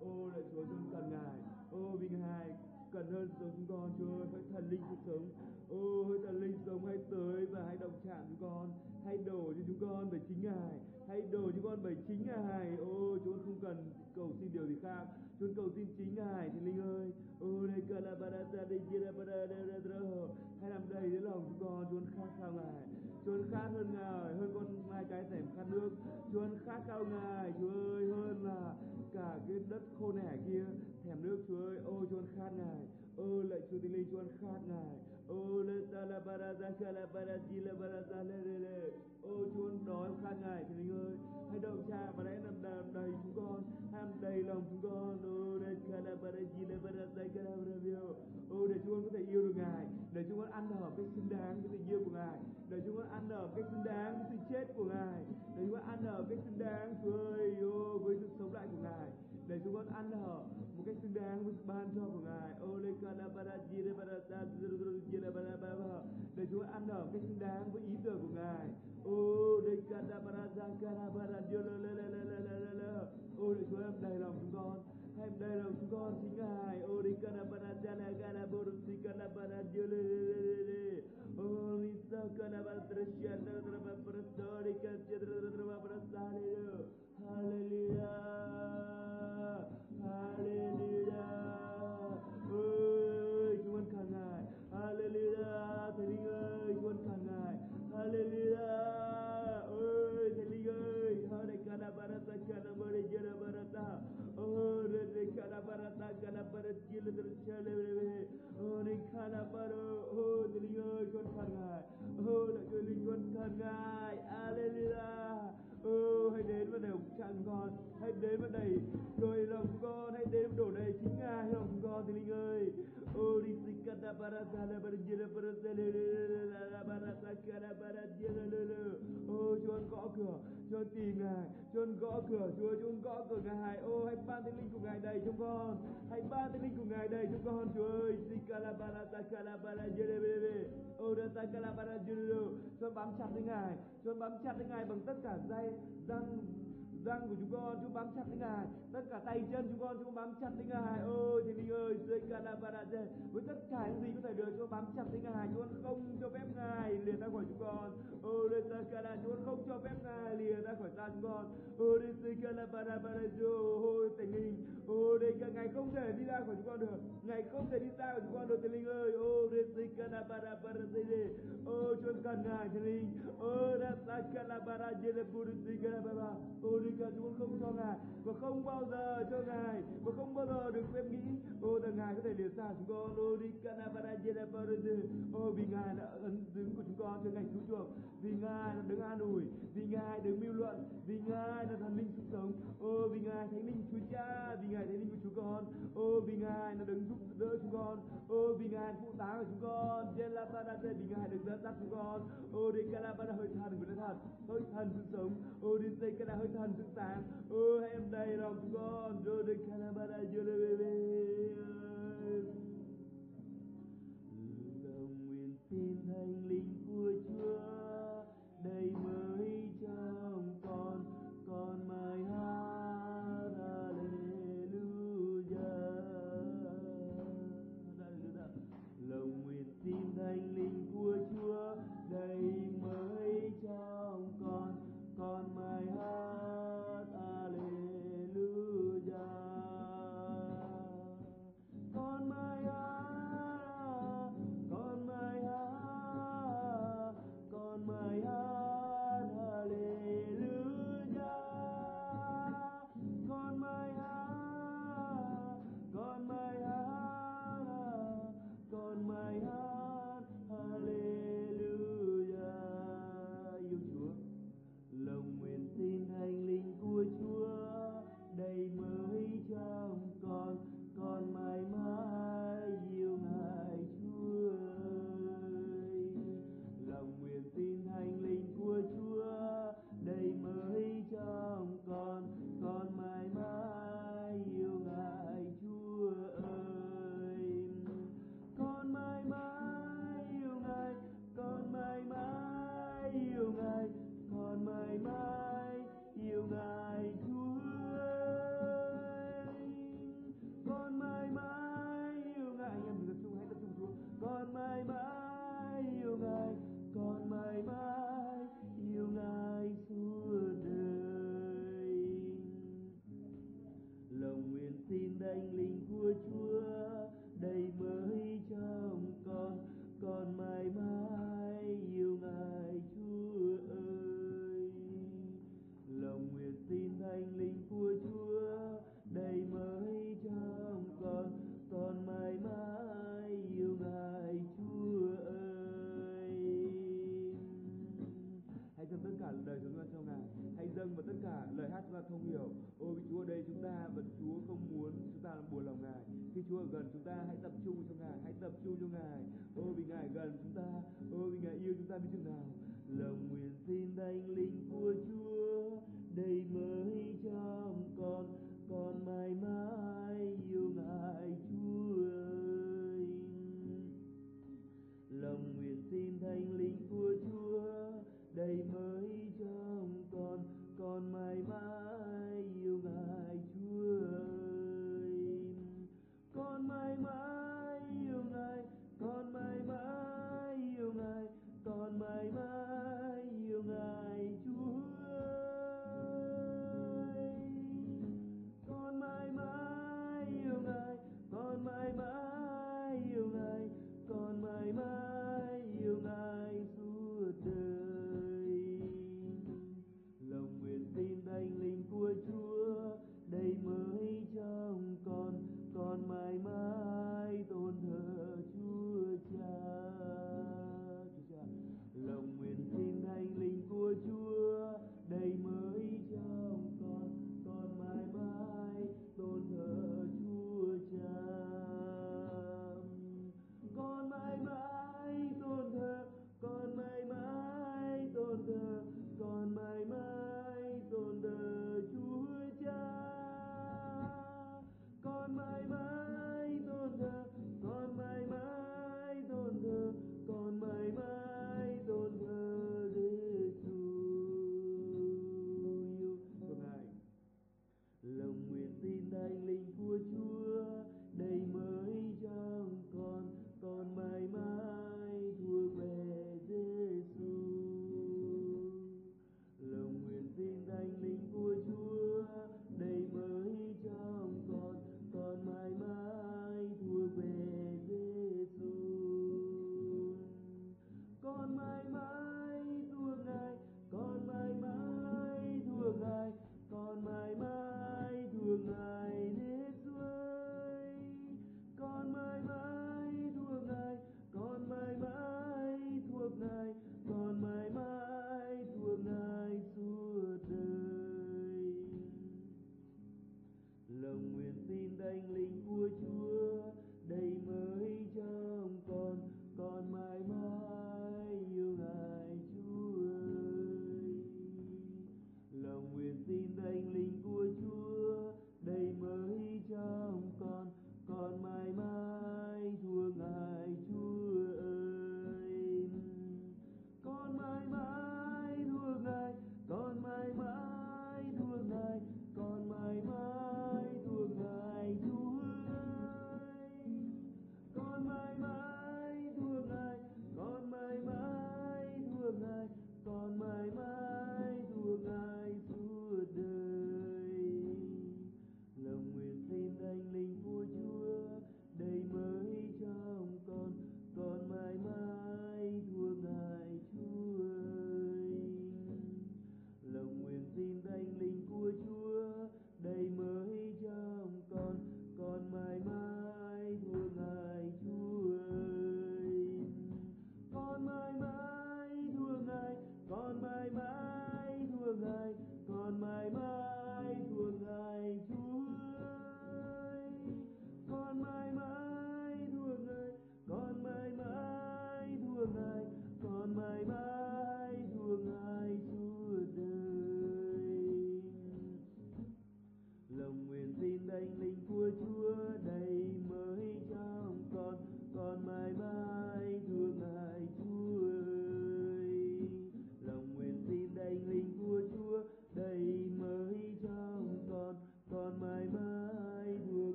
Ô lạy Chúa chúng cần Ngài. Ô, vinh hài cần hơn sống chúng con, Chúa ơi, hỡi thần linh sự sống. Ô, hỡi thần linh sống, hãy tới và hãy động chạm chúng con. Hãy đổ cho chúng con bởi chính ngài, hãy đổ chúng con bởi chính ngài. Ô chúng con không cần cầu xin điều gì khác. Chúng con cầu xin chính ngài thì linh ơi. Ô đây cần là barata đây kia là barata hãy làm đầy đến lòng chúng con chúng con khát khao ngài. Chúng con khát hơn ngài, hơn con mai cái thèm khát nước. Chúng con khát khao ngài, chúa ơi, hơn là cả cái đất khô nẻ kia. Thèm nước, chúa ơi, ô Chúa con khát ngài ô lạy chúa tinh linh, Chúa con khát ngài ô lê ta la barata ka la barati la ra lê lê lê. Ô chúa đói khát ngài thì linh ơi, hãy động chạm và hãy làm đàm đầy chúng con, hãy làm đầy lòng chúng con. Ô lê ca la barati la barata ka la barata ô để chúng con có thể yêu được ngài để chúng con ăn ở cách xứng đáng với tình yêu của ngài. Để chúng con ăn ở cách xứng đáng với sự chết của ngài. Để chúng con ăn ở cách xứng đáng với ô, với sự sống lại của ngài. Để chúng con ăn ở một cách xứng đáng với sự ban cho của ngài. Ô, lê để chúng con ăn ở cách xứng đáng với ý tưởng của ngài. Ô, lê la la la la la la la ô, để chúa em đầy lòng chúng con. Em đầy lòng chúng con chính ngài. Ô, lê ka la barata la ka la borsi ka la barata la la la la ô lê sa ka la barata shia la la la barata la ka shia la la la barata hallelujah răng răng của chúng con, chúng bám chặt đến ngài. Tất cả tay chân chúng con, chúng bám chặt đến ngài. Ôi, thiên linh ơi, dưới calabarate với tất cả những gì có thể được, chúng bám chặt đến ngài. Chúng con không cho phép ngài lìa ra khỏi chúng con. Ôi, lên ta cana chúng con không cho phép ngài lìa ra khỏi ta chúng con. Ôi, lên dưới calabarate ôi tình linh. Ôi, đây cả ngài không thể đi ra khỏi chúng con được. Ngài không thể đi ra khỏi chúng con được tình linh ơi. Ôi, lên dưới calabarate ôi chúng con cần ngài tình linh ôi ra ta calabarate đi cả chúng không cho ngài và không bao giờ cho ngài và không bao giờ được phép nghĩ ô là ngài có thể liệt xa chúng con ô đi canavara jelabarade ô ngài đã ấn đứng của chúng con trên ngành cứu chuộc. Vì ngài là đứng an ủi, vì ngài đứng mưu luận, vì ngài là thần linh sự sống. Ô, vì ngài thánh linh chúa cha, vì ngài thánh linh của chúng con. Ô, vì ngài là đứng giúp đỡ chúng con. Ô, vì ngài phụ tá của chúng con. Jelabarade vì ngài đứng dẫn dắt chúng con. Ô đi canavara hơi thần của thần hơi thần sự sống. Ô đi tây canavara hơi thần sự sáng. Ô em đầy lòng chúng con. Rồi được canavara jelabarade lòng tin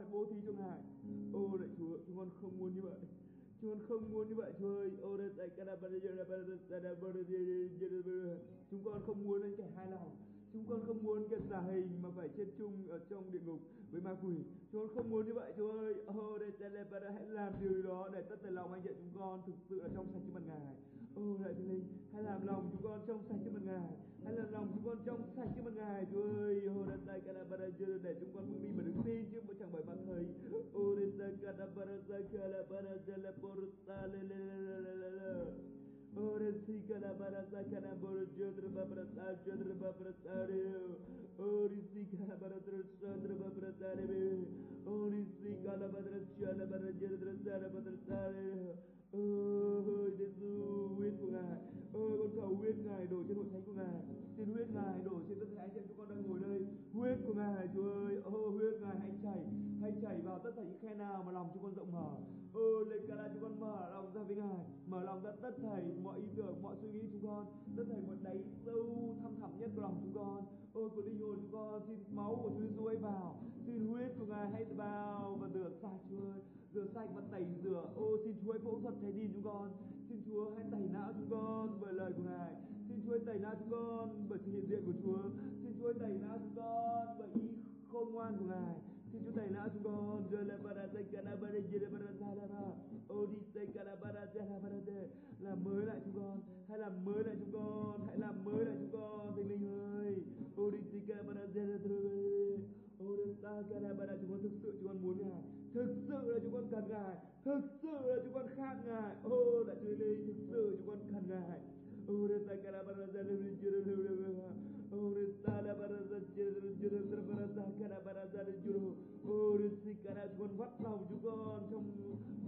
lại bố thí cho Ngài ô lạy Chúa chúng con không muốn như vậy chúng con không muốn như vậy Chúa ơi ô đây tại chúng con không muốn anh kẻ hai lòng Chúng con không muốn kẻ giả hình mà phải chết chung ở trong địa ngục với ma quỷ. Chúng con không muốn như vậy Chúa ơi. Oh, đây hãy làm điều đó để tất cả lòng anh chị chúng con thực sự là trong sạch trước mặt Ngài ô lại thiên linh hãy làm lòng chúng con trong sạch cho mặt ngài hãy làm lòng chúng con trong sạch cho mặt ngài chúa ơi, ô, đất tay cả bà đây chưa để chúng con bước đi mà đứng tin chứ chẳng bởi mặt thầy ô, đất tay cả là bà đây cả là bà đây là bà đây là bà đây Ora si kana barasa kana boro jodra babrasa jodra babrasa reo. Ora si kana barasa jodra babrasa reo. Ora si kana barasa jodra babrasa reo ơi, babratare. Ôi Giêsu huyết của Ngài. Ơi con cầu huyết Ngài đổ trên hội thánh của Ngài. Xin huyết Ngài đổ trên tất cả anh chị chúng con đang ngồi đây. Huyết của Ngài Chúa ơi. Ơ huyết Ngài hãy chảy Hãy chảy vào tất cả những khe nào mà lòng chúng con rộng mở. Ơ lên cả chúng con mở lòng ra với Ngài Mở lòng ra tất thảy mọi ý tưởng Mọi suy nghĩ chúng con Tất thảy mọi đáy sâu thăm thẳm nhất của lòng chúng con. Ôi của linh hồn chúng con Xin máu của Chúa Giêsu hãy vào. Xin huyết của Ngài hãy vào và được sạch Chúa ơi rửa sạch và tẩy rửa. Ô, xin Chúa hãy phẫu thuật trái tim chúng con. Xin Chúa hãy tẩy não chúng con bởi lời của Ngài. Xin Chúa hãy tẩy não chúng con bởi sự hiện diện của Chúa. Xin Chúa hãy tẩy não chúng con bởi ý khôn ngoan của Ngài. Xin Chúa tẩy não chúng con. Giờ là bara tây kana bara jere bara salama ô, đi tây kana bara jere bara de làm mới lại chúng con. Hãy làm mới lại chúng con. Hãy làm mới lại chúng con, thánh linh ơi. Ô, đi tây kana bara jere Ô, đừng ta cả là bà chúng con thực sự, chúng con muốn Ngài. Thực sự là chúng con cần Ngài Thực sự là chúng con khát Ngài Ô đã chúa linh thực sự chúng con cần Ngài Ô đừng ta cả là bà ra ra lên chưa được được được Ô đừng ta là bà đã ra chưa được chưa được được bà đã ra cả là bà đã ra lên chưa được Ô đừng xin cả là chúng con vắt lòng chúng con trong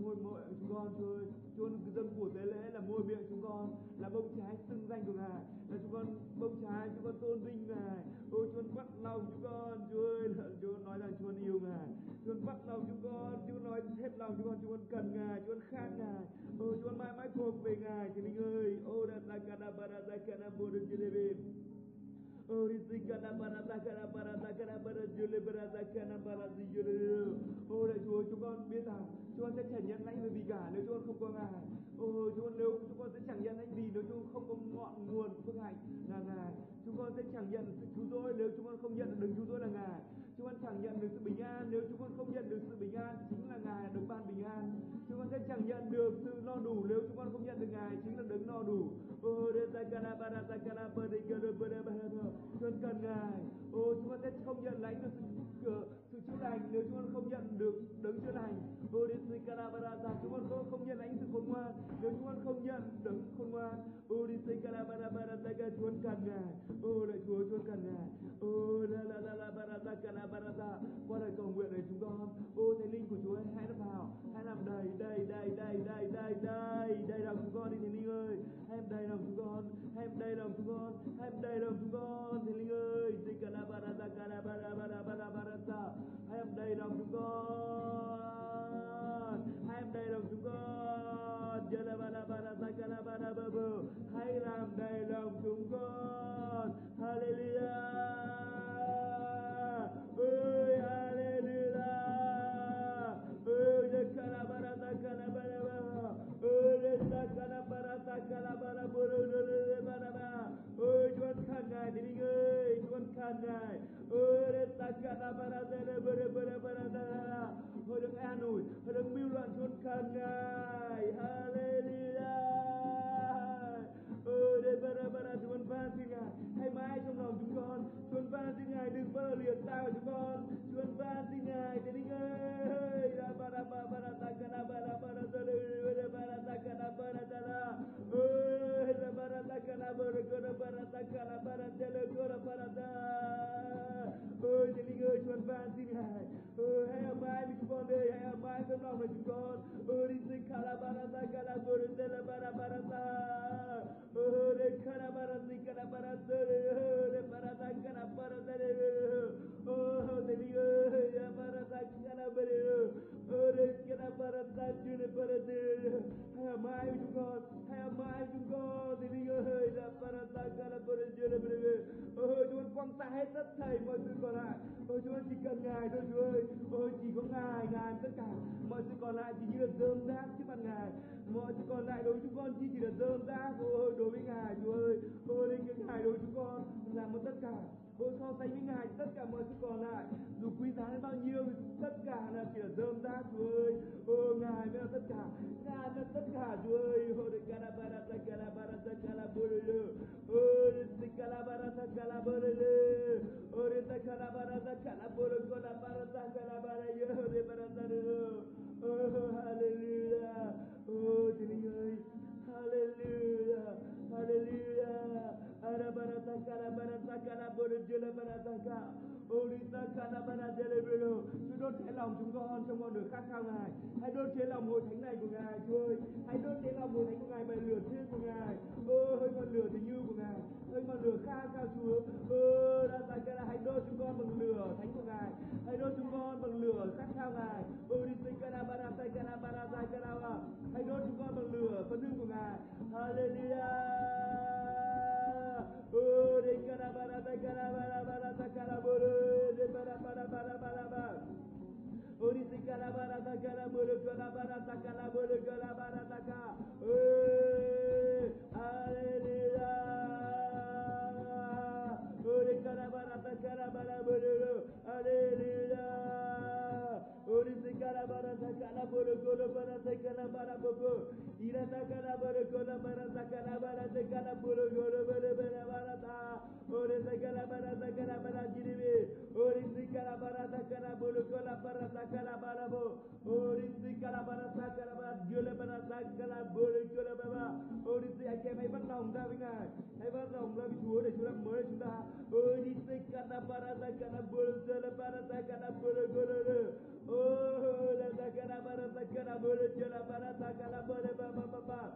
môi mội chúng con Chúa ơi Chúa con dân của tế lễ là môi miệng chúng con Là bông trái xưng danh của Ngài Là chúng con bông trái chúng con tôn vinh Ngài Ôi Chúa vắt lòng chúng con hết lòng chúng con Chúa cần Ngài Chúa khát Ngài Ôi Chúa mãi mãi thuộc về Ngài Thì linh ơi Ô đã ta cả ba ra ta cả bồ đơn chê lê Ôi đại Chúa chúng con biết rằng chúng con sẽ chẳng nhận lãnh về gì cả nếu chúng con không có Ngài. Ôi chúng con nếu chúng con sẽ chẳng nhận lãnh gì nếu chúng con không có ngọn nguồn bình an. Chúng con sẽ chẳng nhận được sự no đủ nếu chúng con không nhận được Ngài chính là đấng no đủ. Ôi ta kana bara ta kana bara kana chúng con cần Ngài. Ô chúng con sẽ không nhận lãnh được sự, sự chữa lành nếu chúng con không nhận được đấng chữa lành. Ô đi sĩ Karabarata chúng con không, không nhận lãnh sự khôn ngoan nếu chúng con không nhận đấng khôn ngoan. Ô đi sĩ Karabarata chúng con cần Ngài. Ô lạy Chúa chúng con cần Ngài. Ô la la la la barata Karabarata I've died có ngài ngài tất cả mọi sự còn lại chỉ như là dơm rác trước mặt ngài. Mọi sự còn lại đối với chúng con chỉ chỉ là dơm rác. Ôi đối với ngài, Chúa ơi ôi linh cái ngài đối với chúng con làm một tất cả. Ôi so sánh với ngài, tất cả mọi sự còn lại, dù quý giá đến bao nhiêu tất cả là chỉ là dơm rác, Chúa ơi. Ôi ngài mới là tất cả. Ngài là tất cả, Chúa ơi. Ôi de calabarata calabarata calaburulu ôi bara ta calaburulu ôi de calabarata calaburu calabarata calabarayo de barata Chúa đốt cháy lòng chúng con trong con đường khát khao Ngài. Hãy đốt cháy lòng hội thánh này của Ngài, Chúa ơi. Hãy đốt cháy lòng hội thánh của Ngài bởi lửa thiên của Ngài. Ơ, hơi ngọn lửa tình yêu của Ngài. Hơi ngọn lửa khát khao Chúa. Ơ, đã tại cái là hãy đốt chúng con bằng lửa thánh của Ngài. Hãy đốt chúng con bằng lửa khát khao Ngài. Orita Kalabana cái là Hãy đốt chúng con bằng lửa phân hương của Ngài. Hallelujah. Bobo. Ira de carabara, carabara, de carabara, de carabara, carabara, carabara, ta. Ore de carabara, de carabara, jiribe. Ore de carabara, de carabara, carabara, de carabara, bo. Ore de carabara, de carabara, carabara, de carabara, carabara. Ore de anh em hãy bắt lòng ra với Ngài. Hãy bắt lòng ra với Chúa để Chúa làm mới chúng ta. Ore de carabara, de carabara, carabara, de carabara, carabara. Oh, la carabara, de carabara, carabara, de carabara, ba ba ba ba.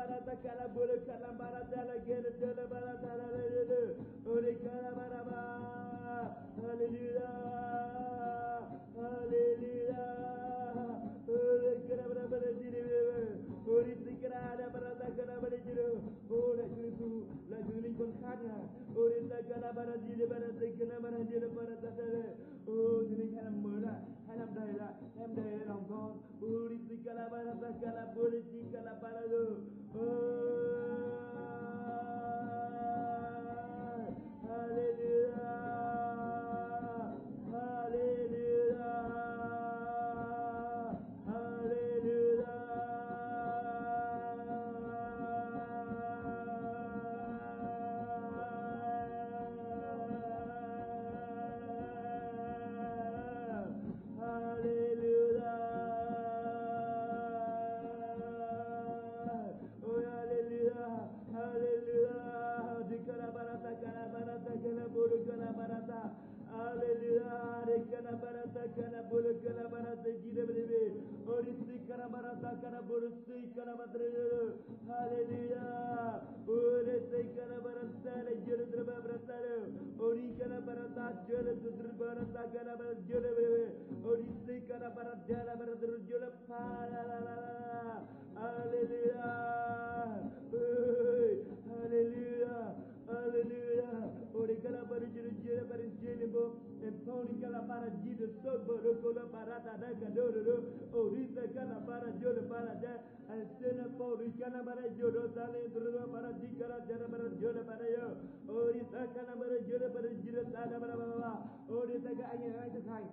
Orisi karabara ta karabara karabara ta la gere ta la bara ta la le le le. Ori karabara ba. Hallelujah. Hallelujah. Ori karabara bara jiri be. Orisi karabara ta karabara jiri. Oh, la Yesus, la Yesus con khác ngài. Ori ta karabara jiri bara ta karabara jiri bara ta ta le. Oh, Chúa linh hãy làm mới lại, hãy làm đầy lại, em đầy lại lòng con. Orisi karabara ta karabara jiri hallelujah. Hallelujah. Dikala barata, kala barata, kala buru, kala barata. Hallelujah. Dikala barata, kala buru, kala barata, jire beribe. Orisi kala barata, kala buru, si kala barata. Hallelujah. Orisi kala barata, le jire draba barata. Ori kala barata, jire draba barata, kala barata, jire beribe. Orisi kala barata, kala barata, jire pa la la la la. Hallelujah. Hey, Hallelujah. Hallelujah. Ori kala bara jire jire bara jire bo. E poni kala bara jire so boro kola barata da kadoro do. Ori ta kala bara jire bara da. Al sena pori kala bara jire tale duro bara jikara jara bara jire bara yo. Ori ta kala bara jire bara jire tale bara bara. Ori ta ka anh hãy thực hành,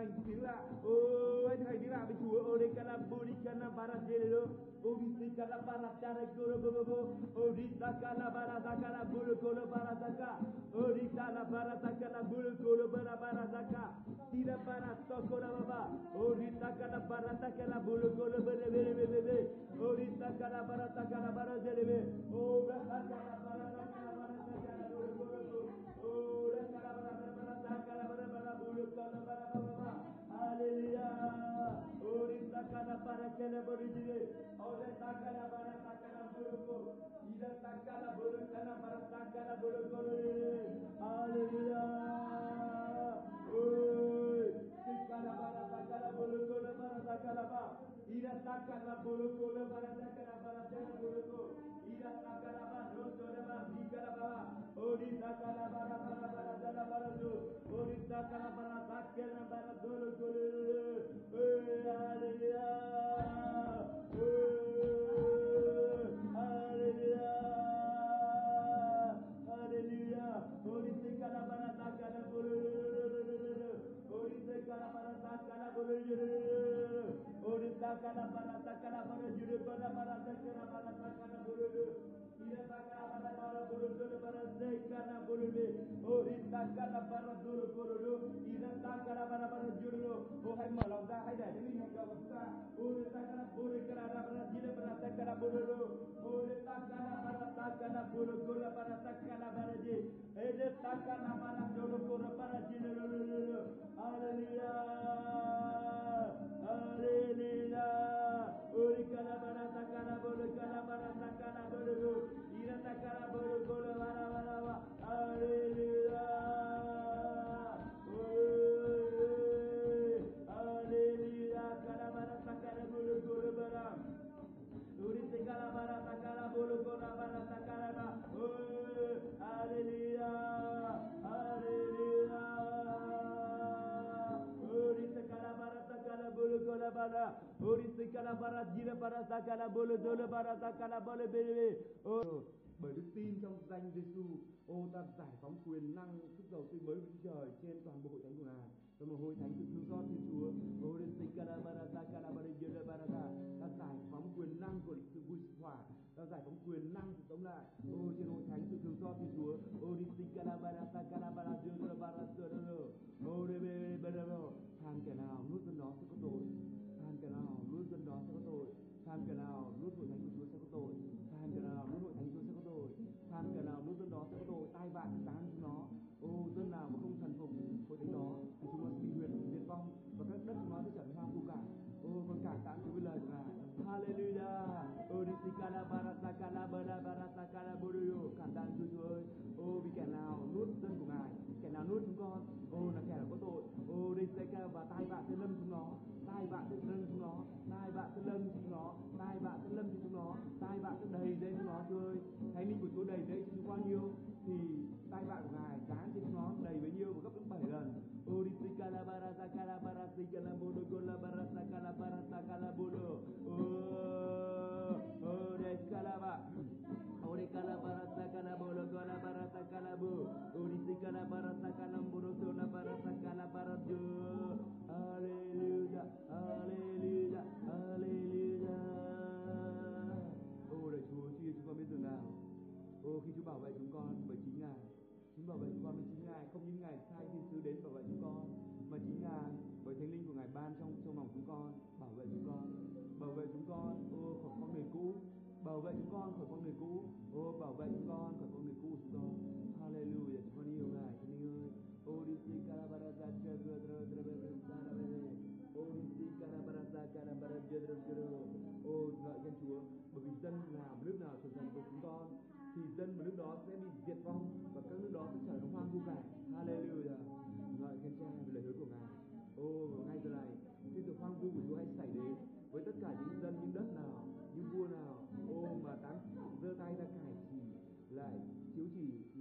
hãy thực hành tiếng lạ. Ôi hãy thực hành tiếng lạ với Chúa. Ori kala buri kala bara jire do. Ori ta kala bara jara koro bo bo bo. Ori ta kala bara ta kala buru kolo bara taka. Ori kala bara ta kala buru kolo bara bara taka. Tira bara toko na baba. Ori ta kala bara ta kala buru kolo bere bere bere bere. Ori ta kala bara ta kala bara jere be. O ra ta kala bara ta kala bara ta kala buru kolo. O ra kala bara bara bara ta kala bara bara buru kolo bara bara bara. Hallelujah. Ori ta kala bara kala buru jere. Ori ta kala bara ta kala buru kolo. Ira ta kala buru kala bara ta kala buru kolo. Hallelujah. Oi. Tikala bara ta kala buru kolo bara ta kala ba. Ira ta kala buru kolo bara ta kala bara ta kala buru kolo. Ira ta kala ba ro kolo ba di kala ba. Ori ta kala bara Orita kana para duro agama lah Ustaz Haidat. Ini yang kau Ustaz. Kerana pada tidak pernah takkan boleh lu. Boleh takkan pada takkan boleh kerana pada bolo kora bara. Uri se kala bara jira bara ta kala bolo dole bara ta kala bolo bele. Oh. bởi đức tin trong danh Giêsu, ô ta giải phóng quyền năng sức giàu tươi mới của Chúa Trời trên toàn bộ hội thánh của Ngài. Trong một hội thánh sự thương xót Thiên Chúa, ô đến sinh kalabarata kalabarata barata, ta giải phóng quyền năng của sự vui sự hòa ta giải phóng quyền năng sự sống lại. Ô trên hội thánh sự thương xót Thiên Chúa, ô đến sinh kalabarata kalabarata barata, ô đến bê bê bê than than kẻ nào nuốt hội thánh của Chúa sẽ có tội, than kẻ nào nuốt hội thánh Chúa sẽ có tội, than kẻ nào nuốt dân đó sẽ có tội, tai vạ tán chúng nó. Ô dân nào mà không thần phục hội thánh đó thì chúng nó sẽ bị huyền diệt vong và các đất chúng nó sẽ trở thành hoang vu cả. Ô con cảm tạ Chúa với lời của Ngài. Hallelujah. Uri se kala bara kala bara barata, kala bolo. cara barat di Jena con, bảo vệ chúng con. Bảo vệ chúng con, ô, khỏi con người cũ. Bảo vệ chúng con, khỏi con người cũ. Ô, bảo vệ chúng con, khỏi con người cũ chúng con hallelujah chúng con yêu ngài chúng con ơi. Ô, đi xin carabarata chagro dro dro dro dro ô, đi xin carabarata carabarata chagro dro ô, ngợi khen chúa, bởi vì dân nào nước nào thuộc dân của chúng con, thì dân và nước đó sẽ bị diệt vong và các nước đó sẽ trở thành hoang vu cả. Hallelujah. Ngợi khen cha về lời hứa của ngài. Ô, ngay giờ này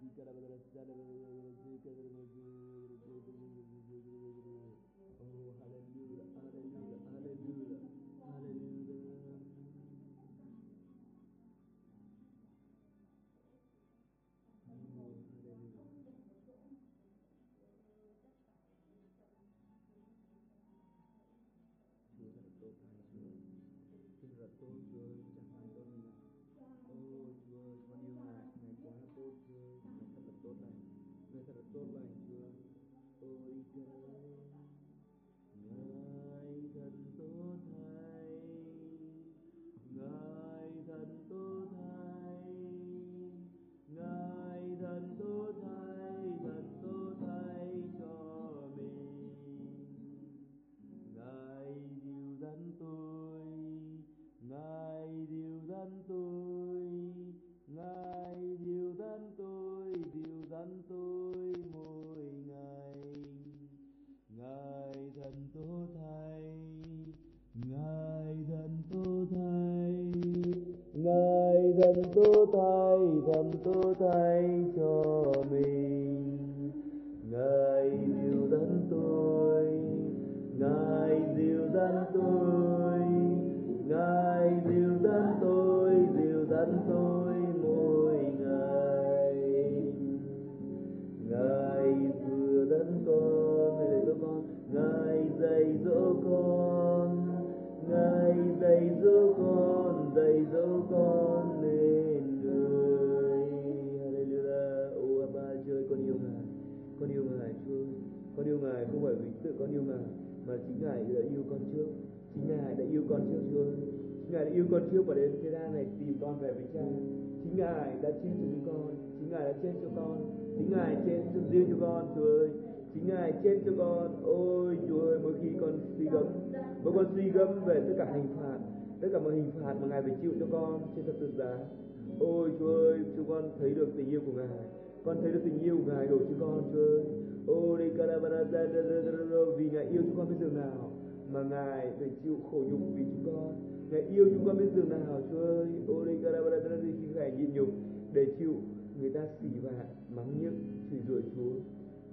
Oh hallelujah, hallelujah, hallelujah, hallelujah. me cerró la ayuda. Con chưa vào đến thế gian này tìm con về với cha chính ngài đã chết cho chúng con chính ngài đã chết cho con chính ngài chết cho riêng cho con chúa ơi chính ngài chết cho con ôi chúa ơi mỗi khi con suy gẫm mỗi con suy gẫm về tất cả hình phạt tất cả mọi hình phạt mà ngài phải chịu cho con trên thập tự giá ôi chúa ơi chúng con thấy được tình yêu của ngài con thấy được tình yêu của ngài đổ cho con chúa ơi ôi vì ngài yêu chúng con biết dường nào mà ngài phải chịu khổ nhục vì chúng con ngài yêu chúng con biết dường nào chúa ơi ôi đi khi ngài nhịn nhục để chịu. Người ta xỉ vả mắng nhức, chửi rủa chúa.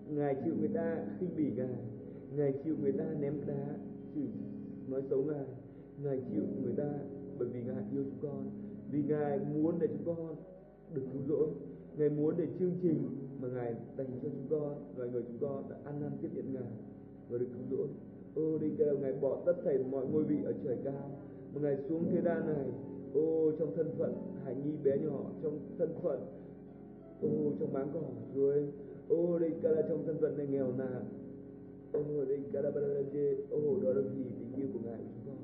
Ngài chịu người ta khinh bỉ ngài. Ngài chịu người ta ném đá chửi nói xấu ngài. Ngài chịu người ta bởi vì ngài yêu chúng con vì ngài muốn để chúng con được cứu rỗi. Ngài muốn để chương trình mà ngài dành cho chúng con loài người chúng con đã ăn năn tiếp nhận ngài và được cứu rỗi. Ô đi kêu ngài bỏ tất thảy mọi ngôi vị ở trời cao một ngày xuống thế gian này ô trong thân phận hải nhi bé nhỏ trong thân phận ô trong máng cỏ rồi ô đây cả là trong thân phận này nghèo nàn. Ô đây cả là ô đó là vì tình yêu của ngài của chúng con.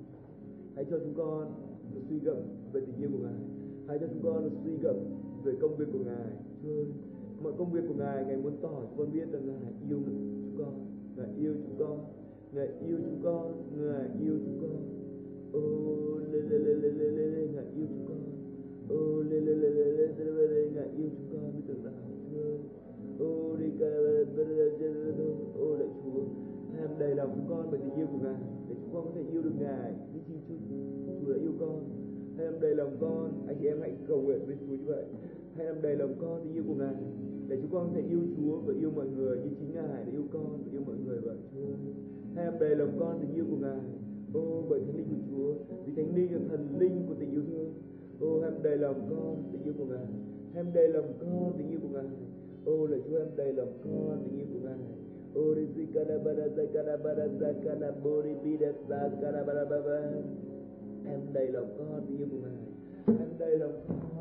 Hãy cho chúng con được suy gẫm về tình yêu của ngài. Hãy cho chúng con được suy gẫm về công việc của ngài. Chúa ơi, mọi công việc của ngài ngài muốn tỏ cho con biết rằng ngài yêu chúng con. Ngài yêu chúng con. Ngài yêu chúng con. Ngài yêu chúng con ô lê lê lê lê lê lê lê ngài yêu chúng con ô lê lê lê lê lê lê lê lê ngài yêu chúng con biết tưởng nào Chúa ơi ô đi ca ô lạy Chúa làm đầy lòng chúng con bởi tình yêu của ngài để chúng con có thể yêu được ngài như chi Chúa Chúa đã yêu con hãy làm đầy lòng con anh chị em hãy cầu nguyện với Chúa như vậy hãy làm đầy lòng con tình yêu của ngài để chúng con có thể yêu Chúa và yêu mọi người như chính ngài đã yêu con và yêu mọi người vậy Chúa hãy làm đầy lòng con tình yêu của ngài ô, bởi thánh linh của Chúa, vì thánh linh là thần linh của tình yêu thương. Ô em đầy lòng con, tình yêu của ngài. Em đầy lòng con, tình yêu của ngài. Ô là Chúa em đầy lòng con, tình yêu của ngài. Ô đi si kana bara sa kana bara sa kana bori bida sa kana bara ba em đầy lòng con, tình yêu của ngài. Em đầy lòng con.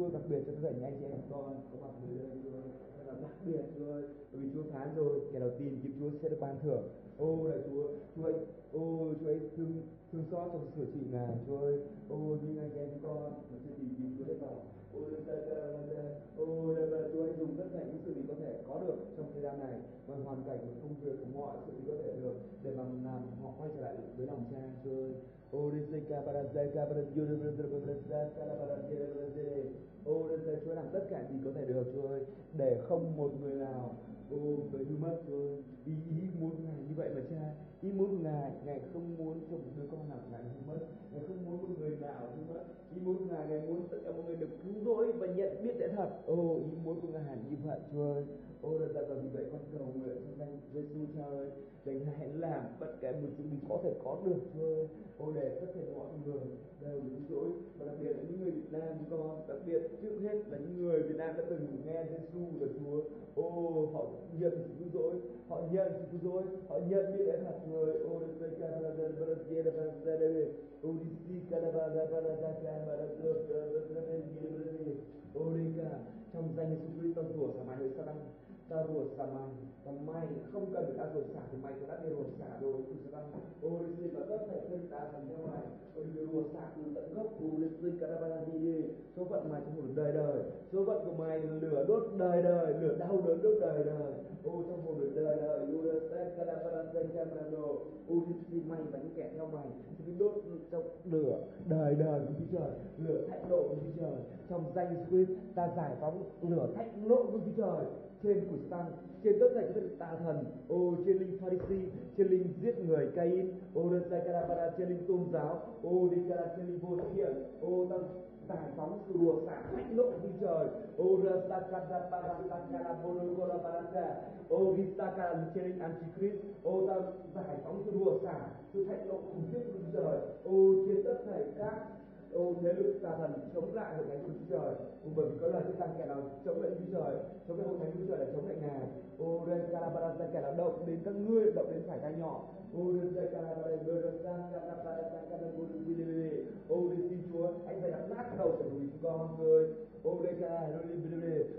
Chúa đặc biệt cho tất cả những anh chị em con có mặt người đây Chúa. Thật là đặc biệt Chúa ơi, bởi vì Chúa phán rồi, kẻ nào tìm kiếm Chúa sẽ được ban thưởng. ô lạy Chúa, Chúa ơi ô Chúa ấy thương thương xót trong sửa trị Ngài, Chúa ơi. ô những anh em con mà chưa tìm kiếm Chúa hết vào. ô ta là Chúa hãy dùng tất cả những sự gì có thể có được trong thời gian này, mọi hoàn cảnh, và công việc, của mọi sự gì có thể được để mà làm họ quay trở lại với lòng cha Chúa ơi. Ôi đi ca para xây ca para Chúa đi para para la para para xây. Oh, Chúa làm tất cả gì có thể được Chúa ơi, để không một người nào ô phải hư mất Chúa ơi. Ý, ý muốn Ngài như vậy mà cha, ý muốn của Ngài, Ngài không muốn cho một đứa con nào Ngài hư mất, Ngài không muốn một người nào hư mất. Ý muốn của Ngài, Ngài muốn tất cả mọi người được cứu rỗi và nhận biết lẽ thật. ô ý muốn của Ngài như vậy Chúa ơi. Ô là ta còn vì vậy con cầu nguyện trong danh Giêsu Cha ơi, để Ngài hãy làm bất kể một chúng mình có thể có được thôi Ô để tất cả mọi người đều đúng dỗi và đặc biệt là những người Việt Nam chúng con, đặc biệt trước hết là những người Việt Nam đã từng nghe Giêsu là Chúa. Ô họ nhận sự cứu rỗi, họ nhận sự cứu rỗi, họ nhận biết đến thật người. Ô là Tây Ca là là là kia là là là là Ô đi si ca là là là là là ca là là là là là là là Ô đi cả trong danh Giêsu Christ tao rủa sa mai hơi sa đăng ta rủa sa mày, và mày không cần ta rủa xả thì mày cũng đã bị rủa xả rồi. Tu sa đăng ô lịch sử và tất cả thân ta thành theo mày. Ô đi rủa xả từ tận gốc ô lịch sử. cả ba gì đi? Số phận mày trong một đời đời. Số phận của mày lửa đốt đời đời lửa đau đớn đốt đời đời. Ô trong một đời đời ô đi xin cả ba xin cả đồ ô lịch sử mày và những kẻ theo mày. Sẽ bị đốt trong lửa đời đời của trời. Lửa thạnh nộ của trời. Trong danh Christ ta giải phóng lửa thạnh nộ của trời trên của Satan trên tất cả các tà thần. Ô, trên linh Pharisee trên linh giết người Cain. Ô đơn sai Karabara trên linh tôn giáo. Ô, đi Kara trên linh vô thiện ô tăng giải phóng sự đùa xả thách lộ như trời. Ô rasa Karabara Sakara Bono Korabaraka ô Gisaka trên linh Antichrist. Ô tăng giải phóng sự đùa xả sự thách lộ khủng khiếp như trời. Ô, trên tất cả các ô thế lực tà thần chống lại hội thánh của Chúa Trời cùng bởi vì có lời chúng ta kẻ nào chống lại Chúa Trời chống lại hội thánh của Chúa Trời là chống lại ngài ô ren calabarasa kẻ nào động đến các ngươi động đến phải tay nhỏ ô ren calabarasa calabarasa calabarasa ô đi xin Chúa anh phải đặt nát đầu của chúng con ơi ô đê ca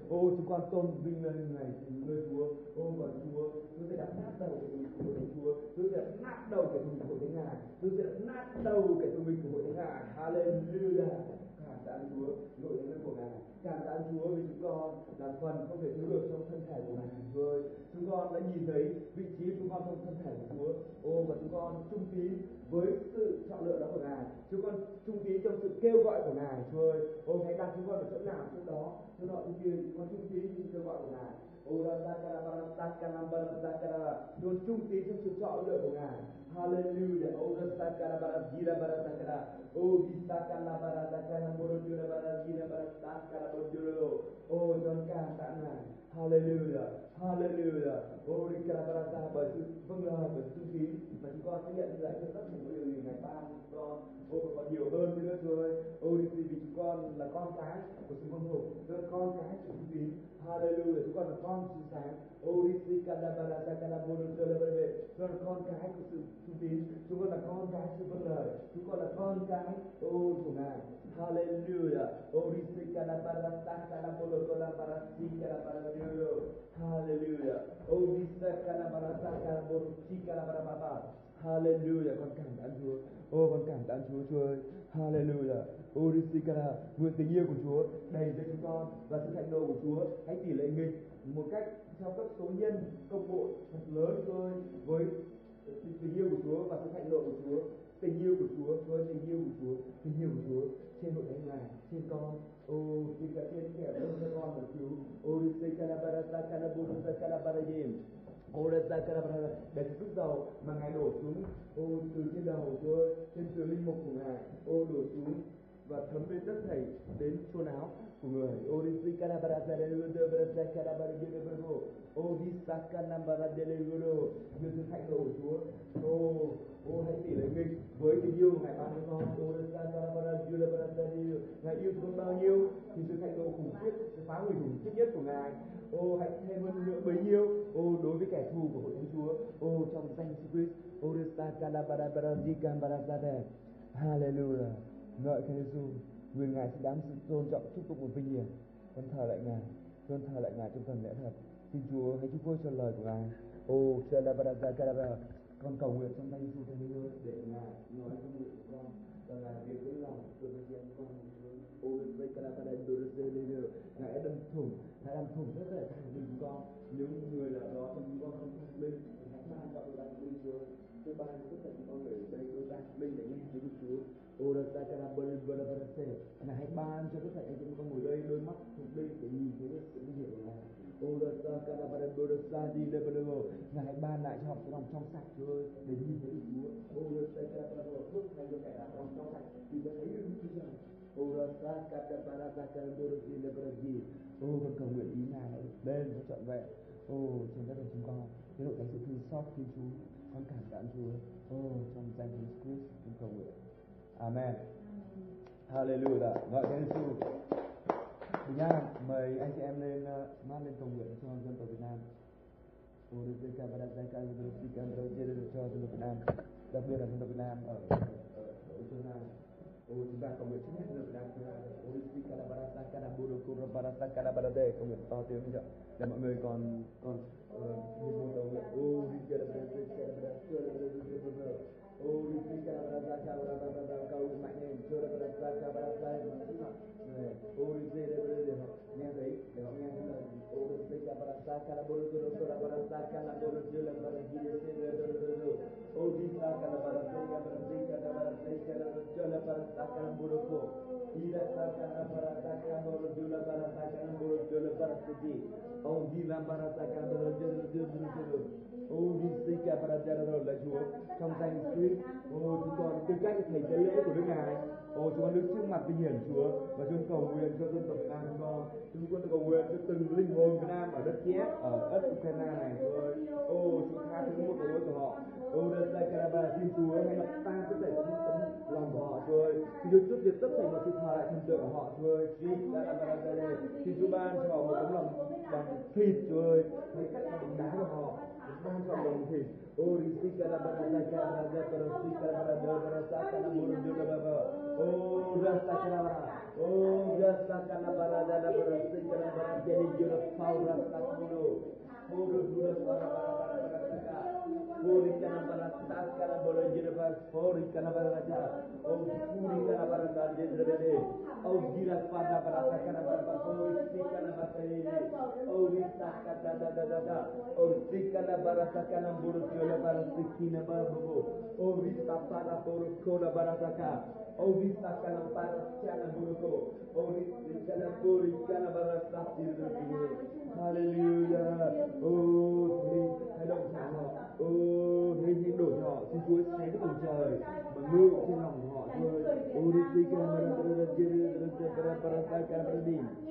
ô, chúng con tôn vinh lời này lời Chúa, ô và Chúa tôi sẽ đập nát đầu của Chúa tôi sẽ đập nát đầu kẻ thù của Thánh Ngài tôi sẽ đập nát đầu kẻ thù mình của Thánh Ngài. Hallelujah. Cảm tạ Chúa nội thánh của Ngài. Cảm tạ Chúa vì chúng con là phần không thể thiếu được trong thân thể của Ngài, Chúa ơi. Chúng con đã nhìn thấy vị trí chúng con trong thân thể của Chúa. Ô và chúng con trung tín với sự chọn lựa đó của Ngài chúng con trung tín trong sự kêu gọi của Ngài Chúa ơi ô hãy đặt chúng con ở chỗ nào chỗ đó chỗ đó chỗ kia chúng con trung tín trong sự kêu gọi của Ngài ô ra ta ca ra ta ca nam ba ta ca ra chúng con trung tín trong sự chọn lựa của Ngài Hallelujah. Oh, rasakara bara gira bara sakara. Oh, visakala bara sakara borojura bara gira ba ra borojuro. Oh, Tuhan kata Ngài. Hallelujah. Hallelujah. Oh, dikara bởi sự vâng lời bởi sự khí tín mà chúng con sẽ nhận lại cho tất nhiều điều gì ngày ban chúng con. Ô và còn nhiều hơn nữa Chúa ơi. Oh, vì chúng con là con cái của sự vâng phục, chúng con cái của sự tín. Hallelujah. Chúng con là con sự sáng. Oh, dikara bara sakara borojuro bara Chúng con là con cái của sự tín chúng con là con cái sự vâng lời chúng con là con cái ô của ngài hallelujah. Oh, ô risika la parastaka la para la parasika para paradiolo hallelujah. Oh, ô risika la parastaka la bolosika para parababa hallelujah con cảm tạ Chúa ô con cảm tạ Chúa Chúa ơi hallelujah. Oh, ô risika la nguyện tình yêu của Chúa đầy dẫy chúng con và sự thánh đồ của Chúa. Hãy tỷ lệ nghịch một cách theo các số nhân, công bộ thật lớn thôi. Với tình yêu của Chúa và sự thánh độ của Chúa. Tình yêu của Chúa Chúa, tình yêu của Chúa, tình yêu của Chúa trên hội thánh ngài trên con ô xin cả trên kẻ lớn cho con được cứu ô đi xây calabarata calaburusa calabarayim ô ra ra calabara để cái sức dầu mà ngài đổ xuống ô từ trên đầu Chúa ơi, trên từ linh mục của ngài ô đổ xuống và thấm lên tất thảy đến chôn áo của người. Orisi karabarasa de ludo barasa karabari de bergo. Orisa kanambara de ludo. Như sự thánh độ của Chúa. Ô, ô hãy tỉ lệ nghịch với tình yêu của Ngài ban cho con. Orisa karabara yêu thương bao nhiêu thì sự thạnh độ khủng khiếp, sự phá hủy khủng khiếp nhất của Ngài. Ô hãy thêm hơn nữa bấy nhiêu. Ô đối với kẻ thù của hội thánh Chúa. Ô trong danh Jesus Christ. di karabara barasi kambarasa de. Hallelujah ngợi khen Giêsu nguyện ngài sẽ đáng sự tôn trọng chúc phúc và vinh hiển con thờ lại ngài con thờ lại ngài trong thần lẽ thật xin Chúa hãy chúc vui cho lời của ngài ô Shalabarazakaraba con cầu nguyện trong danh Giêsu Christ để ngài nói trong miệng của con và ngài việc với lòng ôi bây giờ với chị em con ô Zakarabarazakaraba ngài đâm thủng ngài đâm thủng rất là thành đình con những người là đó trong chúng con không thông minh hãy ban cho tôi ban minh Chúa tôi ban tất cả những con người ở đây tôi ban minh để nghe tiếng Chúa Ora sakara bala bala bala se. Ngài hãy ban cho tất cả anh chị con ngồi đây đôi mắt thuộc đây để nhìn thấy được sự vinh hiển của Ngài. Ora sakara bala bala sa di le bala go. Ngài hãy ban lại cho họ cái lòng trong sạch Chúa để nhìn thấy được Chúa. Ora sakara bala bala phước thành cho kẻ nào lòng trong sạch, thì sẽ thấy được Sakara bala di le bala di. Ô con cầu nguyện ý Ngài lên và trọn vẹn. Ô trên đất của chúng con, cái độ thánh sự thương xót Thiên Chúa, con cảm tạ Chúa. Ô trong danh Jesus Christ con cầu nguyện. Amen. Hallelujah. Ngợi Chúa Giêsu. Bình an, mời anh chị em lên uh, mát lên cầu nguyện cho dân tộc Việt Nam. Orizika và Đại ca Orizika và cho dân tộc Việt Nam, đặc biệt là dân tộc Việt Nam ở ở ở chúng Việt Nam chúng ta Orizika và Barasa Kana Buru Kura Barasa Kana Barade cầu nguyện to tiếng như vậy để mọi người còn còn như một cầu nguyện Orizika và Barasa Kana Barasa Oh, di sini kalau berasa kalau berasa berasa kau maknya sudah berasa berasa kalau sakana jalan berasa di Oh, di dalam berasa kalau berasa jalan Ô đi xin cả para ra rồi là Chúa trong danh Christ. Oh, Ô chúng con tư cách thầy tế lễ của Đức Ngài. Ô chúng con đứng trước mặt vinh hiển Chúa và chúng cầu nguyện cho dân tộc Việt Nam chúng con. Chúng con cầu nguyện cho từng linh hồn Việt Nam ở đất Kiev, ở đất Ukraine này Chúa ơi. Ô chúng tha thứ một tội lỗi của họ. Ô đất Zakaraba xin Chúa hãy lập ta tất cả những tấm lòng của họ Chúa ơi. Xin Chúa chút diệt tất cả mọi sự thờ lại thần tượng của họ Chúa ơi Chúa đã làm ra đây đây Xin Chúa ban cho họ một tấm lòng bằng thịt Chúa ơi hãy cắt bằng đá của họ ban cho họ lòng thịt Orisika la baraka raja torosika la barada barasaka la murudu la baba Oh rasa kala Oh rasa kala barada la barasika la barada jadi jura faura sakulu Muru dura suara barada barasaka Fuori che la barra stacca la barra gira per fuori che la barra la già. Oh, fuori che la barra da barasaka la murudu la barasiki na babu Oh risa pada boru kola barasaka Oh risa kana barasaka la murudu Oh risa kana puri kana barasaki Hallelujah. Oh thầy hãy động chạm họ Oh thầy hãy đổ cho họ Xin Chúa xé cái tầng trời Mà ngự trên lòng của họ Chúa ơi Oh risa kana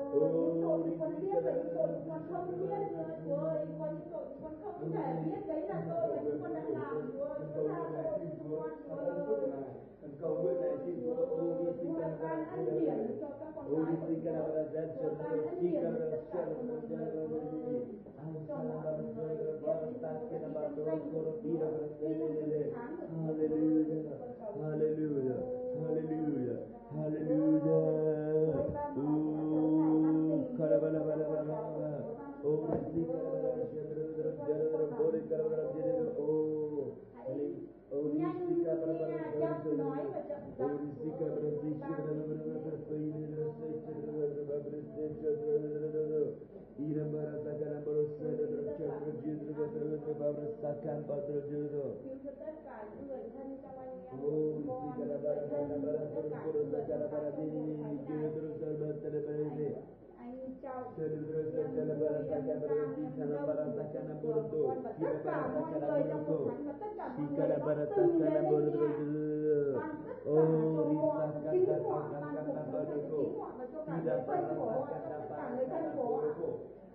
Những na barabugo con biết Yesus những Hallelujah Oh con không biết nữa Chúa ơi con tội con không thể biết đấy là tội mà chúng con đã làm Chúa ơi Chúa tha tội cho con Chúa ơi Thần cầu nguyện này xin Chúa ô đi xin Chúa căn ban ân điển cho các con ô đi cái xin căn và ban cho nó xin căn và dân cho nó đi anh san và dân và biết xin và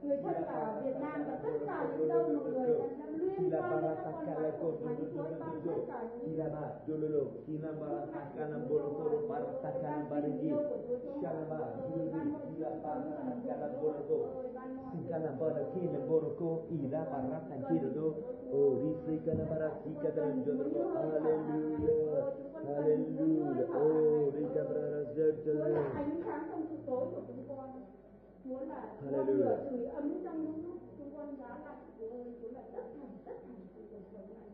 người thân cả ở Việt Nam và tất cả những đâu mọi người đã liên quan đến các con cái của Thánh Chúa ban tất cả những Kilaba, Jololo, Kinamba, Sakana, Borokoro, Parasakana, Barigi, Shalaba, Yuri, Kilaba, Sakana, Boroko, Sikana, Barakina, Boroko, Ila, Barata, Kirodo, Oh, Risikana, Barasika, Jodro, Hallelujah, Hallelujah, Oh, Rika, Barasakana, ánh sáng trong sự tối của chúng con Chúa là ngọn lửa sưởi ấm trong những lúc chúng con giá lạnh Chúa ơi Chúa là tất thành tất thành cuộc sống này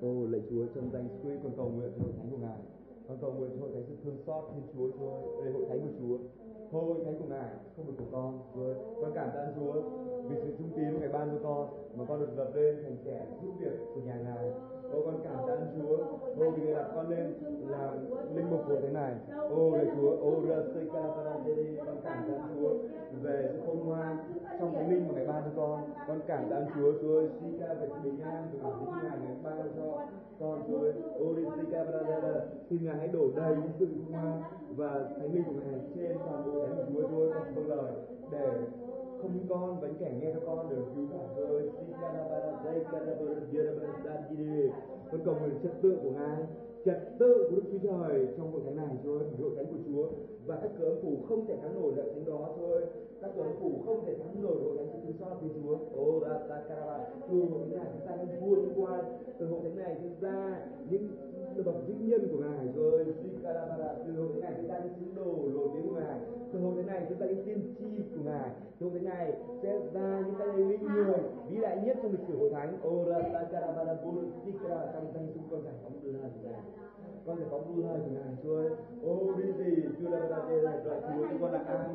Ô lạy Chúa trong danh Chúa con cầu nguyện cho hội thánh của Ngài. Con cầu nguyện cho hội thánh sự thương xót Thiên Chúa Chúa ơi. Đây hội thánh của Chúa thôi thánh của Ngài không được của con Chúa. Con cảm tạ Chúa vì sự trung tín Ngài ban cho con, mà con được lập lên thành kẻ giúp việc của nhà Ngài. Ô con cảm tạ Chúa. Ô vì người đặt con lên làm linh mục của thế này. Ô lạy Chúa. Ô ra xây con cảm tạ Chúa về sự khôn ngoan trong thánh linh mà Ngài ban cho con. Con cảm tạ Chúa Chúa ơi. sika về sự bình an từ bản tính Ngài Ngài ban cho con Chúa ơi. Ô đi xin xin Ngài hãy đổ đầy những sự khôn ngoan và thánh linh của Ngài trên toàn bộ thánh Chúa Chúa. Con vâng lời để không những con và những kẻ nghe theo con được. Cứu cả Chúa ơi. Xin ca ra ra đây ca ra ra ra ra đi con cầu nguyện trật tự của Ngài, trật tự của Đức Chúa Trời trong hội thánh này thôi hội thánh của Chúa. Và các cớ phủ không thể thắng nổi lợi thánh đó thôi các cớ phủ không thể thắng nổi hội thánh của Chúa so với Chúa. Ô, ra ta caraba từ hội thánh này chúng ta đang vua chúng qua. Từ hội thánh này chúng ta những được bậc vĩnh nhân của ngài rồi. Sikarabara từ hôm nay chúng ta đi sứ đồ nổi tiếng của ngài. Từ hôm đến này chúng ta đi tiên tri của ngài. Từ hôm đến này sẽ ra những tay linh người vĩ đại nhất trong lịch sử hội thánh. Ora Sakarabara Buru Sikara trong danh chúng con giải phóng từ hàng ngài con phải phóng từ lời của ngài chúa ơi ô đi gì? Chúa là ta đây là gọi chúa, chúng con là ai?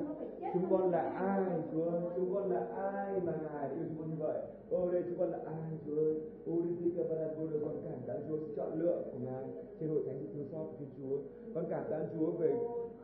Chúng con là ai, chúa? Ơi? chúng con là ai mà ngài yêu chúng con như vậy? Ô, đây, chúng con là ai, chúa ơi? Ô, đi gì Sakarabara Buru con cảm tạ chúa sự chọn lựa của ngài trên hội thánh sự thương xót của Thiên Chúa con cảm tạ Chúa về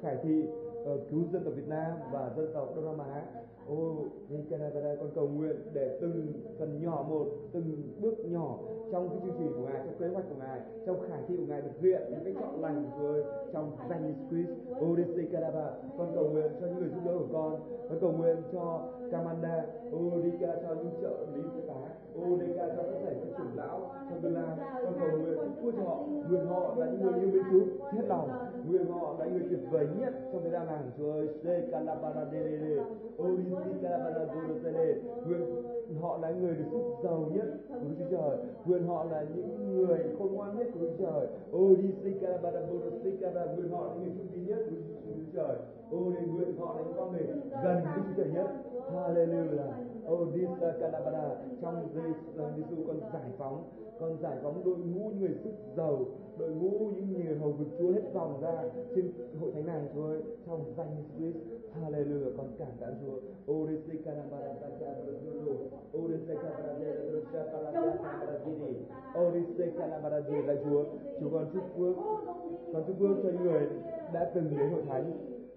khải thị. Ờ, cứu dân tộc Việt Nam và dân tộc Đông Nam Á. Ô đi Canada con cầu nguyện để từng phần nhỏ một, từng bước nhỏ trong cái chương trình của ngài, trong kế hoạch của ngài, trong khải thị của ngài được hiện những cái chọn lành rồi trong danh Jesus Christ. Ô đi Canada con cầu nguyện cho những người giúp đỡ của con. Con cầu nguyện cho Camanda ô, đi cho những trợ lý y tá ô đến ca cho các thầy các trưởng lão, trong tương lai con cầu nguyện, chúa cho họ, nguyện họ là những người yêu mến Chúa, hết lòng. Nguyện họ là người tuyệt vời nhất trong thời gian này. Chúa ơi se calabara de de de orisi calabara de de nguyện họ là người được sức giàu nhất của Đức Chúa Trời. Nguyện họ là những người khôn ngoan nhất của Đức Chúa Trời. Orisi calabara de calabara nguyện họ là người trung tín nhất của Đức Chúa Trời. Ô đi nguyện họ là những con người gần Đức Chúa Trời nhất. Hallelujah ô disa calabara trong Giêsu ờ, con giải phóng, con giải phóng đội ngũ người sức giàu, đội ngũ những người hầu vực Chúa hết vòng ra trên hội thánh này Chúa ơi trong danh Jesus Hallelujah, con cảm tạ Chúa. Orisi calabara calabara Orisi calabara Orisi calabara là Chúa Chúa con chúc phước con chúc phước cho những người đã từng đến hội thánh.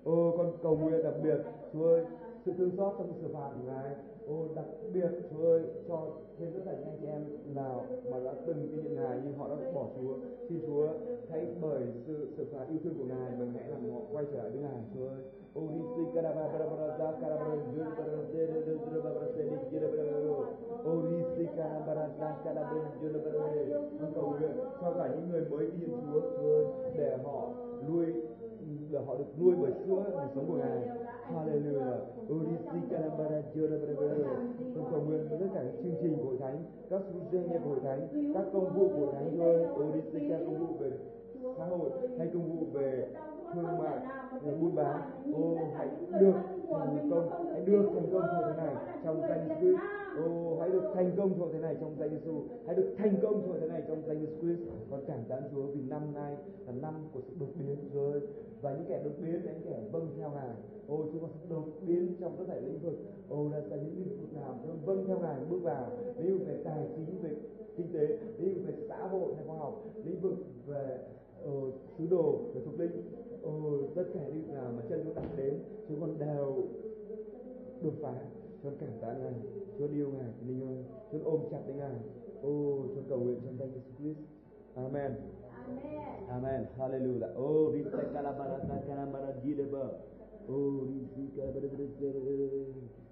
Ô, con cầu nguyện đặc biệt. Chúa ơi sự thương xót trong sự phạt của ngài ô đặc biệt Chúa ơi cho trên tất cả anh chị em nào mà đã từng kinh nghiệm ngài nhưng họ đã bỏ Chúa xin Chúa hãy bởi sự sự phạt yêu thương của ngài mà hãy làm họ quay trở lại với ngài Chúa ơi ô đi si karaba barabara za karabara jun barabara se de de de barabara se de de barabara ô đi si karabara za karabara jun barabara con cầu nguyện cho cả những người mới tin Chúa Chúa ơi để họ nuôi để họ được nuôi bởi sữa đời sống của Ngài. Hallelujah. Urisi kalambara jorabara. Con cầu nguyện với tất cả các chương trình của hội thánh, các sự doanh nghiệp hội thánh, các công vụ của hội thánh ơi, Urisi các công vụ về xã hội hay công vụ về thương mại, về buôn bán. Ô hãy được thành công, hãy được thành công thuộc thế này trong danh Christ. Ô hãy được thành công thuộc thế này trong danh Jesus Hãy được thành công thuộc thế này trong danh Jesus Christ. Con cảm tạ Chúa vì năm nay là năm của sự đột biến rồi và những kẻ đột biến là những kẻ vâng theo ngài ôi chúng con sẽ đột biến trong tất cả lĩnh vực. Ô là sẽ những lĩnh vực nào chúng con vâng theo ngài bước vào lĩnh vực về tài chính về kinh tế lĩnh vực về xã hội hay khoa học lĩnh vực về uh, sứ đồ về thuộc linh ô tất cả lĩnh vực nào mà chân chúng ta đến chúng con đều đột phá chúng con cảm tạ ngài chúng con yêu ngài linh ơi chúng con ôm chặt lấy ngài. Ô chúng con cầu nguyện trong danh Jesus Christ. Amen. Amen. Amen. Hallelujah. Oh, risa kalabara kalabara jideba. Oh, risa kalabara